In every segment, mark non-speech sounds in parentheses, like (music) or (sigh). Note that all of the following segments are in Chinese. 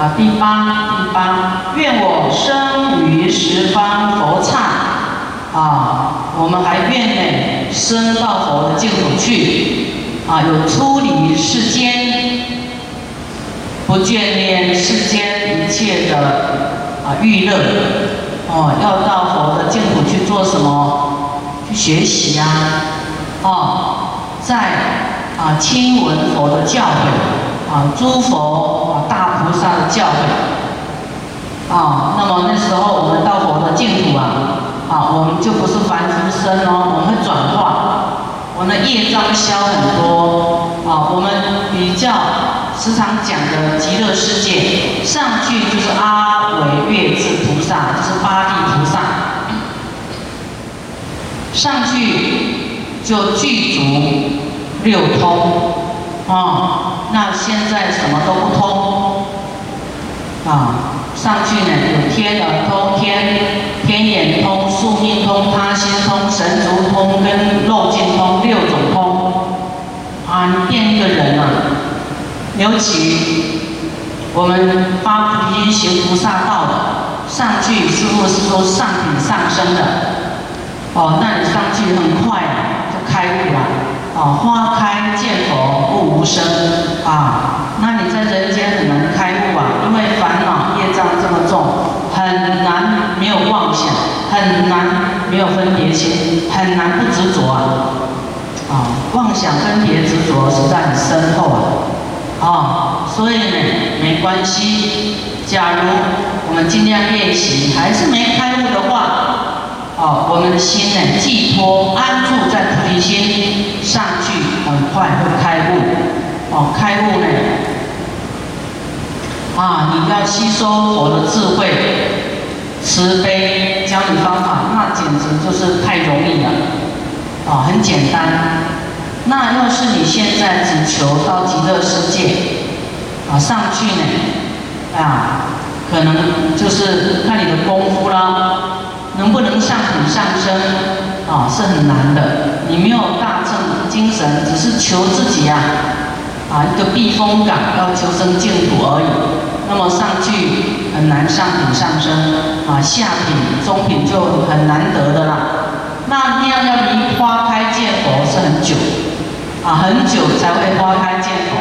啊，第八第八，愿我生于十方佛刹。啊，我们还愿呢，生到佛的净土去。啊，有出离世间，不眷恋世间一切的啊娱乐。哦，要到佛的净土去做什么？去学习呀，哦，在啊亲闻佛的教诲。啊，诸佛啊大菩萨的教诲。啊，那么那时候我们到佛的净土啊，啊，我们就不是凡夫身哦，我们会转化，我们的业障消很多。啊，我们比较时常讲的极乐世界，上去就是阿惟越智菩萨，就是八地菩萨，上去就具足六通。啊，那现在什么都不通。啊，上去呢有天耳通、天天眼通、宿命通、他心通、神足通跟肉尽通六种通。啊，你变一个人啊，尤其我们发菩提心行菩萨道的，上去师傅是说上品上升的。哦，那你上去很快就开悟了。哦，花开见佛。不无声啊，那你在人间很难开悟啊，因为烦恼业障这么重，很难没有妄想，很难没有分别心，很难不执着啊，啊，妄想分别执着实在很深厚啊，啊，所以呢没关系，假如我们尽量练习还是没开悟的话。哦，我们的心呢，寄托安住在菩提心上去，很快会开。哦，开悟呢，啊，你要吸收佛的智慧、慈悲，教你方法，那简直就是太容易了。啊，很简单。那要是你现在只求到极乐世界，啊，上去呢，啊，可能就是看你的功夫啦。能不能上品上升啊，是很难的。你没有大正精神，只是求自己呀，啊，一个避风港，要求生净土而已。那么上去很难上品上升啊，下品中品就很难得的啦。那那样要离花开见佛是很久啊，很久才会花开见佛，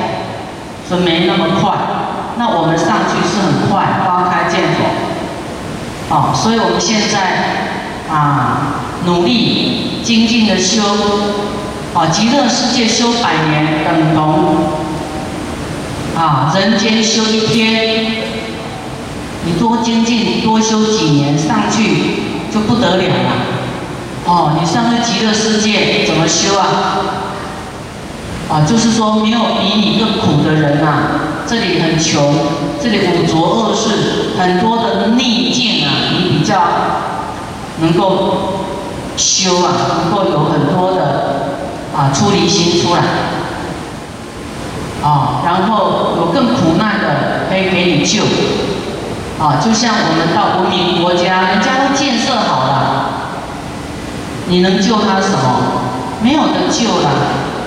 所以没那么快。那我们上去是很快，花开见佛。哦，所以我们现在啊，努力精进的修，啊，极乐世界修百年等同啊，人间修一天。你多精进，多修几年，上去就不得了了。哦，你上个极乐世界怎么修啊？啊，就是说没有比你更苦的人呐。这里很穷，这里五浊恶世，很多的逆境啊，你比较能够修啊，能够有很多的啊出离心出来，啊，然后有更苦难的可以给你救，啊，就像我们到文明国家，人家都建设好了，你能救他什么？没有的救了。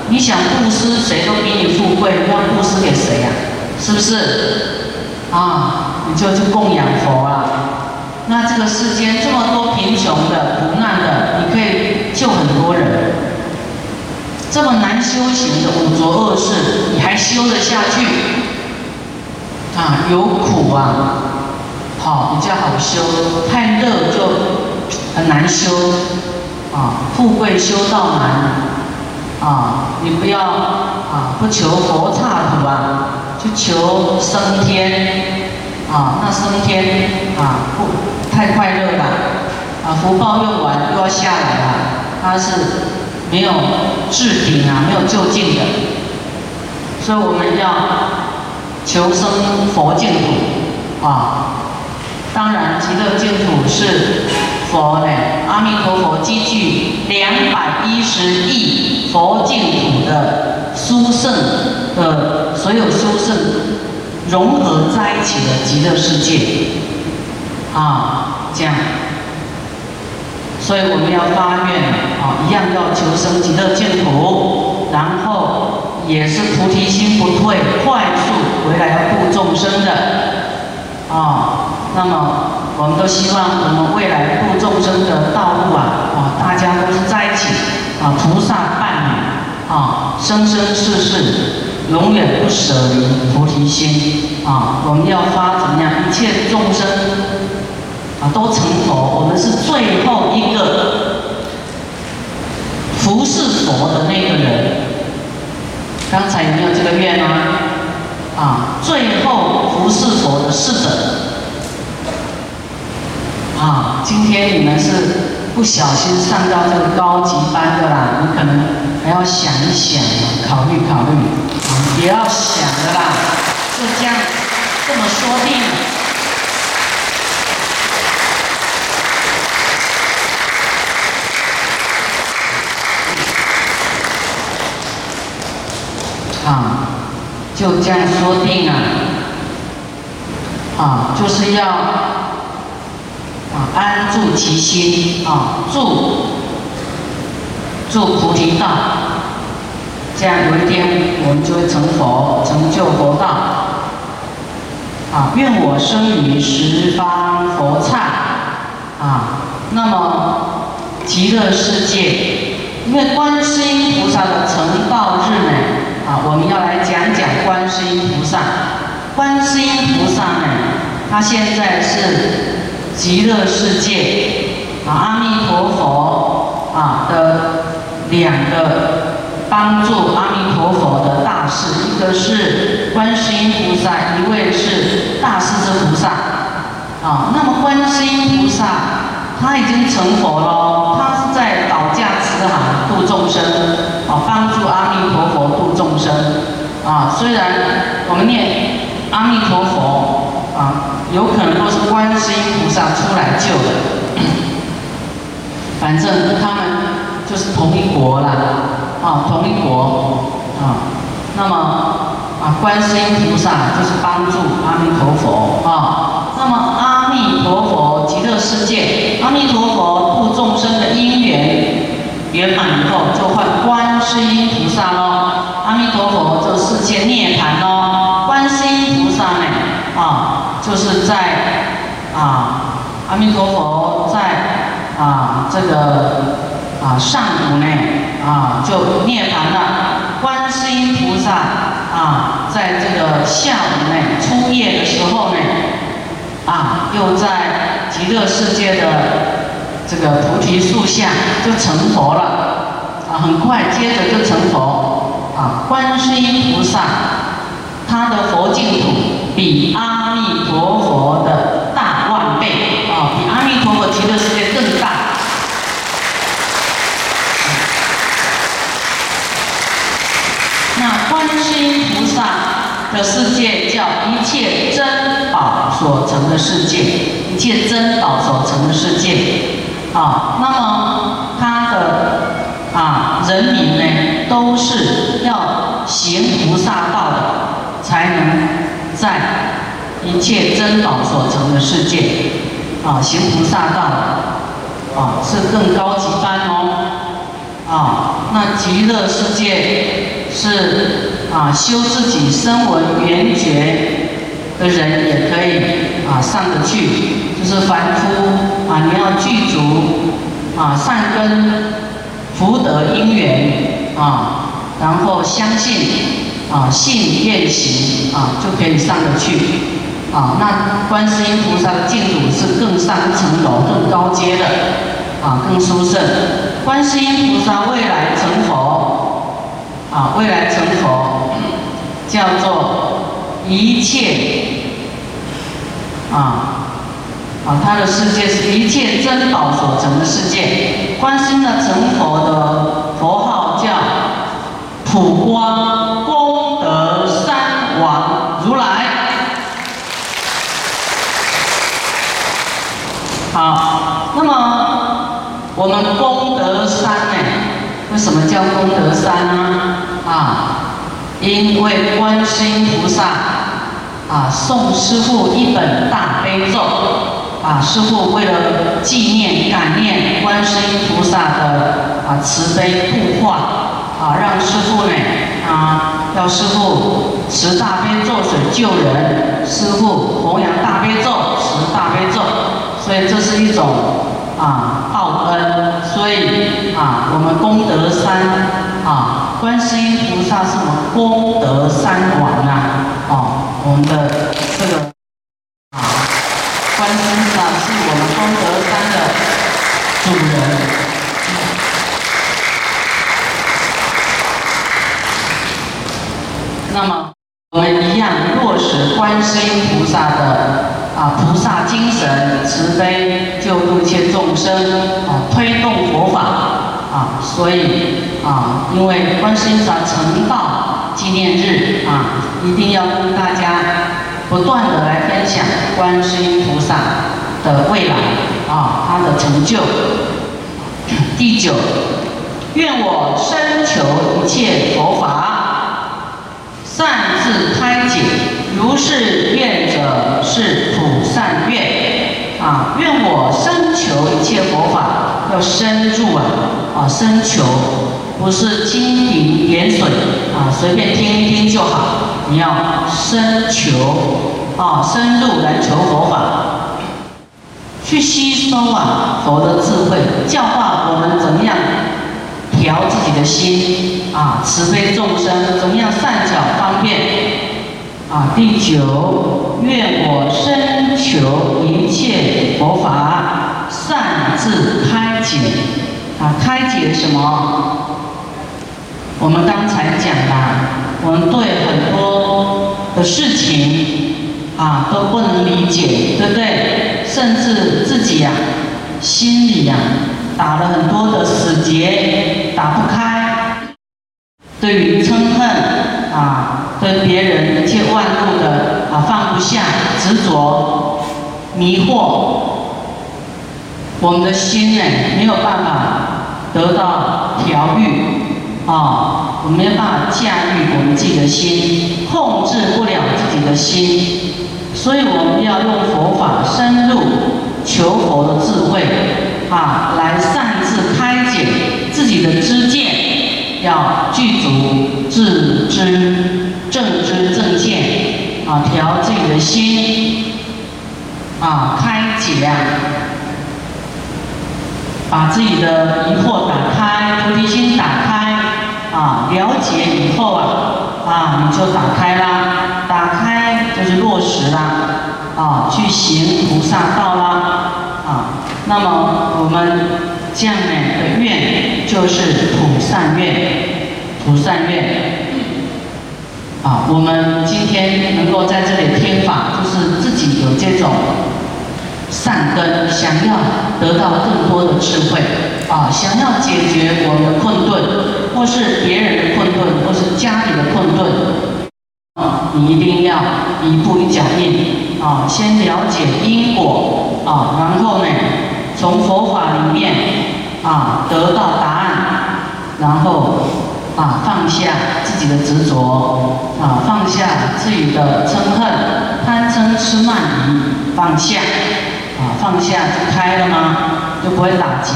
你想布施，谁都比你富贵，要布施给谁呀？是不是啊？你就去供养佛啊。那这个世间这么多贫穷的、苦难的，你可以。这么难修行的五浊恶世，你还修得下去？啊，有苦啊，好比较好修。太热就很难修啊，富贵修道难啊。你不要啊，不求佛刹土啊。就求升天啊，那升天啊不太快乐了啊，福报用完又要下来了，它是没有置顶啊，没有就近的，所以我们要求生佛净土啊。当然，极乐净土是佛呢，阿弥陀佛积聚两百一十亿佛净土的殊胜的所有殊胜融合在一起的极乐世界啊，这样，所以我们要发愿啊，一样要求生极乐净土，然后也是菩提心不退，快速回来要度众生的。啊那么我们都希望我们未来度众生的道路啊，啊，大家都是在一起啊，菩萨伴侣啊，生生世世。永远不舍离菩提心啊！我们要发怎么样？一切众生啊都成佛，我们是最后一个服侍佛的那个人。刚才有没有这个愿啊？啊，最后服侍佛的侍者啊！今天你们是。不小心上到这个高级班的啦，你可能还要想一想，考虑考虑，也要想的啦，就这样这么说定了就这样说定了，啊，就是要。啊，安住其心啊，住住菩提道，这样有一天我们就会成佛，成就佛道。啊，愿我生于十方佛刹啊。那么极乐世界，因为观世音菩萨的成道日呢，啊，我们要来讲讲观世音菩萨。观世音菩萨呢，他现在是。极乐世界啊，阿弥陀佛啊的两个帮助阿弥陀佛的大士，一个是观世音菩萨，一位是大势至菩萨啊。那么观世音菩萨他已经成佛了，他是在保驾慈航度众生啊，帮助阿弥陀佛度众生啊。虽然我们念阿弥陀佛啊。有可能都是观世音菩萨出来救的，反正他们就是同一国啦，啊，同一国啊。那么啊，观世音菩萨就是帮助阿弥陀佛啊。那么阿弥陀佛极乐世界，阿弥陀佛度众生的因缘圆满以后，就换观世音菩萨喽。阿弥陀佛就世界涅槃喽，观世音菩萨呢，啊。就是在啊，阿弥陀佛在啊这个啊上午呢啊就涅槃了，观世音菩萨啊在这个下午呢初夜的时候呢啊又在极乐世界的这个菩提树下就成佛了啊，很快接着就成佛啊，观世音菩萨他的佛净土比阿。弥陀佛的大万倍啊，比阿弥陀佛极乐世界更大。那观世音菩萨的世界叫一切珍宝所成的世界，一切珍宝所成的世界啊。那么他的啊人民呢，都是要行菩萨道的，才能在。一切珍宝所成的世界，啊，行菩萨道，啊，是更高级班哦，啊，那极乐世界是啊，修自己声闻缘觉的人也可以啊上得去，就是凡夫啊，你要具足啊善根福德因缘啊，然后相信啊信愿行啊，就可以上得去。啊，那观世音菩萨的净土是更上一层楼、更高阶的，啊，更殊胜。观世音菩萨未来成佛，啊，未来成佛，叫做一切，啊，啊，他的世界是一切珍宝所成的世界。观心的成佛的佛号叫普光功德三王如来。好，那么我们功德山呢？为什么叫功德山呢？啊，因为观世音菩萨啊送师傅一本大悲咒，啊师傅为了纪念感念观世音菩萨的啊慈悲度化，啊让师傅呢啊要师傅持大悲咒水救人，师傅弘扬大悲咒持大悲咒。所以这是一种啊报恩，所以啊我们功德山啊，观世音菩萨是我们功德山王啊，哦，我们的这个啊观世音菩萨是我们功德山的主人。那么我们一样落实观世音菩萨的。啊，菩萨精神慈悲，救度一切众生，啊，推动佛法，啊，所以啊，因为观世音菩萨成道纪念日啊，一定要跟大家不断的来分享观世音菩萨的未来啊，他的成就。第九，愿我深求一切佛法，善自开解。如是愿者是普善愿啊！愿我深求一切佛法，要深入啊啊！深求不是蜻蜓点水啊，随便听一听就好。你要深求啊，深入来求佛法，去吸收啊佛的智慧，教化我们怎么样调自己的心啊，慈悲众生，怎么样善巧方便。啊，第九，愿我深求一切佛法，善自开解。啊，开解什么？我们刚才讲了，我们对很多的事情啊都不能理解，对不对？甚至自己呀，心里呀打了很多的死结，打不开。对于嗔恨啊。跟别人一切万物的啊放不下执着迷惑，我们的心呢没有办法得到调愈啊，我们没有办法驾驭我们自己的心，控制不了自己的心，所以我们要用佛法深入求佛的智慧啊，来擅自开解自己的知见，要具足自知。正知正见啊，调自己的心啊，开解啊，把自己的疑惑打开，菩提心打开啊，了解以后啊啊，你就打开啦，打开就是落实啦啊，去行菩萨道啦啊。那么我们这样的愿就是普善愿，普善愿。啊，我们今天能够在这里听法，就是自己有这种善根，想要得到更多的智慧，啊，想要解决我们的困顿，或是别人的困顿，或是家里的困顿，啊，你一定要一步一脚印，啊，先了解因果，啊，然后呢，从佛法里面，啊，得到答案，然后。啊，放下自己的执着，啊，放下自己的嗔恨、贪嗔痴慢疑，放下，啊，放下就开了吗？就不会打结，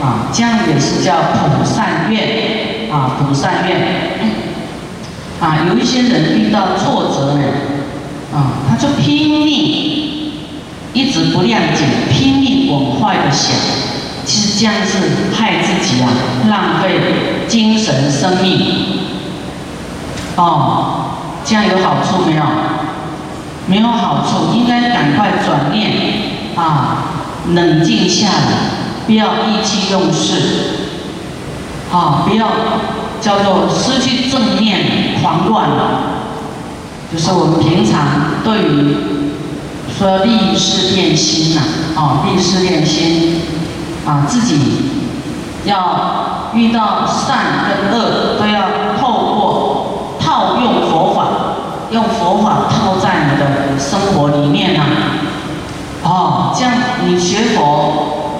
啊，这样也是叫普善愿，啊，普善愿，啊，有一些人遇到挫折呢，啊，他就拼命，一直不谅解，拼命往坏的想。其实这样是害自己啊，浪费精神生命。哦，这样有好处没有？没有好处，应该赶快转念啊，冷静下来，不要意气用事。啊，不要叫做失去正念，狂乱了。就是我们平常对于说立誓练心呐，啊，立誓练心。啊，自己要遇到善跟恶，都要透过套用佛法，用佛法套在你的生活里面呐。哦，这样你学佛，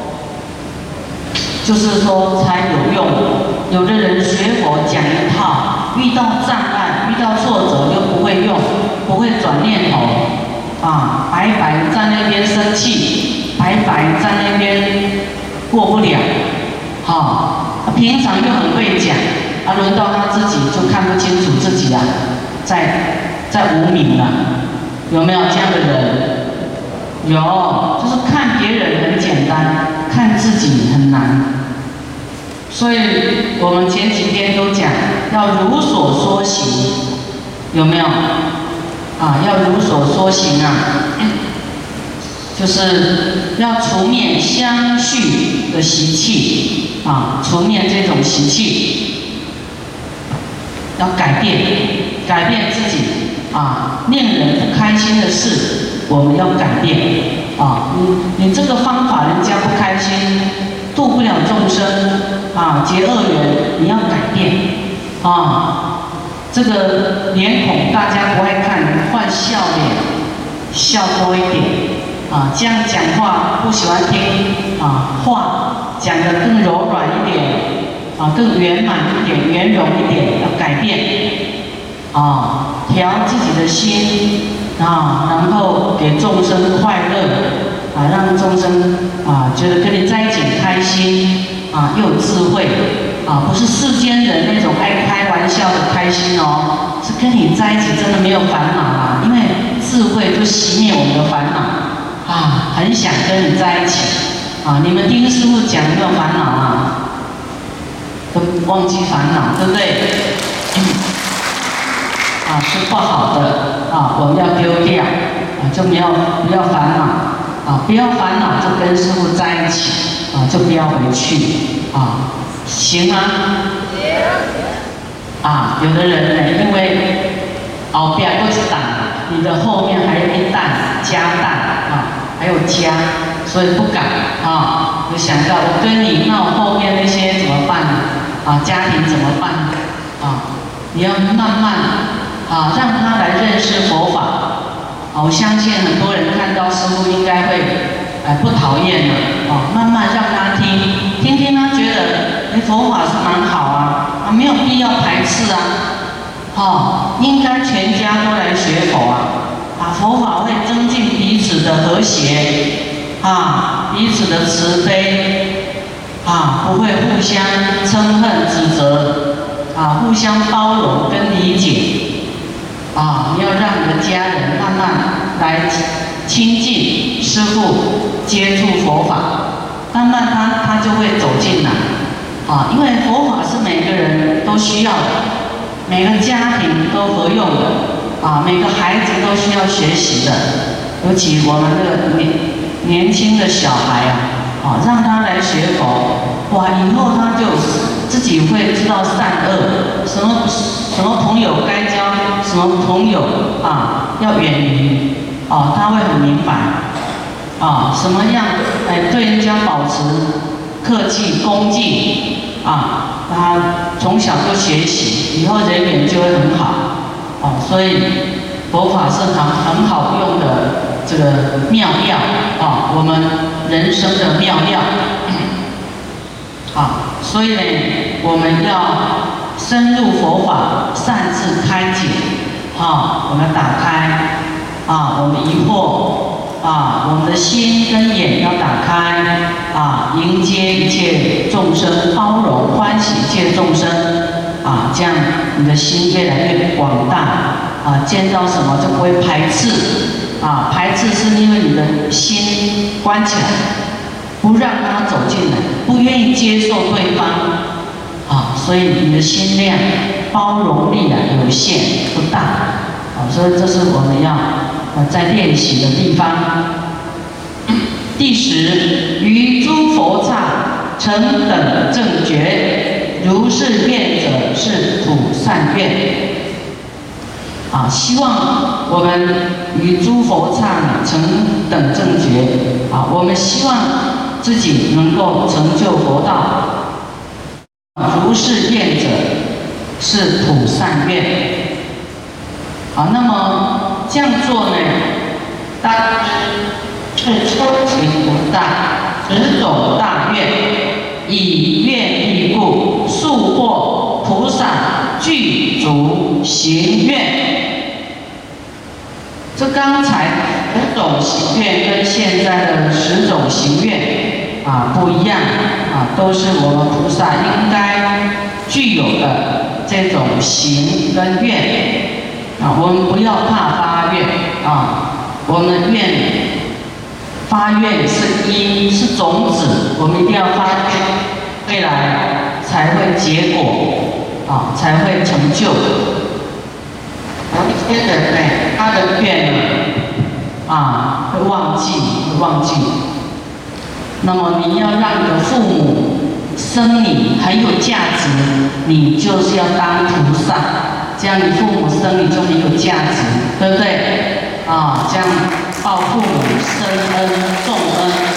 就是说才有用。有的人学佛讲一套，遇到障碍、遇到挫折又不会用，不会转念头，啊，白白在那边生气，白白在那边。过不了，好，平常又很会讲，啊，轮到他自己就看不清楚自己啊，在在无名了，有没有这样的人？有，就是看别人很简单，看自己很难。所以我们前几天都讲要如所说行，有没有？啊，要如所说行啊，就是要除灭相续的习气啊，除灭这种习气，要改变，改变自己啊，令人不开心的事，我们要改变啊。你你这个方法人家不开心，度不了众生啊，结恶缘，你要改变啊。这个脸孔大家不爱看，换笑脸，笑多一点啊。这样讲话不喜欢听啊，话讲得更柔软一点啊，更圆满一点，圆融一点，要改变啊，调自己的心啊，然后给众生快乐啊，让众生啊觉得跟你在一起开心啊，又有智慧。啊，不是世间人那种爱开玩笑的开心哦，是跟你在一起真的没有烦恼啊，因为智慧就熄灭我们的烦恼啊，很想跟你在一起啊。你们听师傅讲有没有烦恼啊？都忘记烦恼，对不对？啊，是不好的啊，我们要丢掉啊，就没有不要烦恼啊，不要烦恼就跟师傅在一起啊，就不要回去啊。行吗？啊，有的人呢，因为后边不是蛋，你的后面还有一担加担啊，还有加，所以不敢啊。就想到我跟你，闹后面那些怎么办？啊，家庭怎么办？啊，你要慢慢啊，让他来认识佛法。啊，我相信很多人看到师傅应该会哎不讨厌的啊，慢慢让他听，听听他觉得。佛法是蛮好啊，啊没有必要排斥啊，哈，应该全家都来学佛啊，啊佛法会增进彼此的和谐，啊彼此的慈悲，啊不会互相憎恨指责，啊互相包容跟理解，啊你要让你的家人慢慢来亲近师父，接触佛法，慢慢他他就会走进来。啊，因为佛法是每个人都需要的，每个家庭都合用的，啊，每个孩子都需要学习的，尤其我们这个年年轻的小孩啊，啊，让他来学佛，哇，以后他就自己会知道善恶，什么什么朋友该交，什么朋友啊要远离，啊，他会很明白，啊，什么样哎对人家保持。客气恭敬啊，他从小就学习，以后人缘就会很好哦。所以佛法是很很好用的这个妙药啊，我们人生的妙药 (coughs) 啊。所以呢，我们要深入佛法，善自开解啊，我们打开啊，我们疑惑。啊，我们的心跟眼要打开啊，迎接一切众生，包容欢喜一切众生啊，这样你的心越来越广大啊，见到什么就不会排斥啊，排斥是因为你的心关起来，不让他走进来，不愿意接受对方，所以你的心量包容力啊有限不大啊，所以这是我们要。在练习的地方。(coughs) 第十，于诸佛刹成等正觉，如是愿者是普善愿。啊，希望我们与诸佛刹成等正觉。啊，我们希望自己能够成就佛道。如是愿者是普善愿。啊，那么。这样做呢，当知是抽行不大，只走大愿，以愿力故，速获菩萨具足行愿。这刚才五种行愿跟现在的十种行愿啊不一样啊，都是我们菩萨应该具有的这种行跟愿。啊，我们不要怕发愿啊，我们愿发愿是因，是种子，我们一定要发愿，未来才会结果，啊，才会成就。有一些人呢，他的愿呢，啊，会忘记，会忘记。那么你要让你的父母生你很有价值，你就是要当菩萨，这样你父母生你就很有价值，对不对？啊，这样报父母生恩重恩。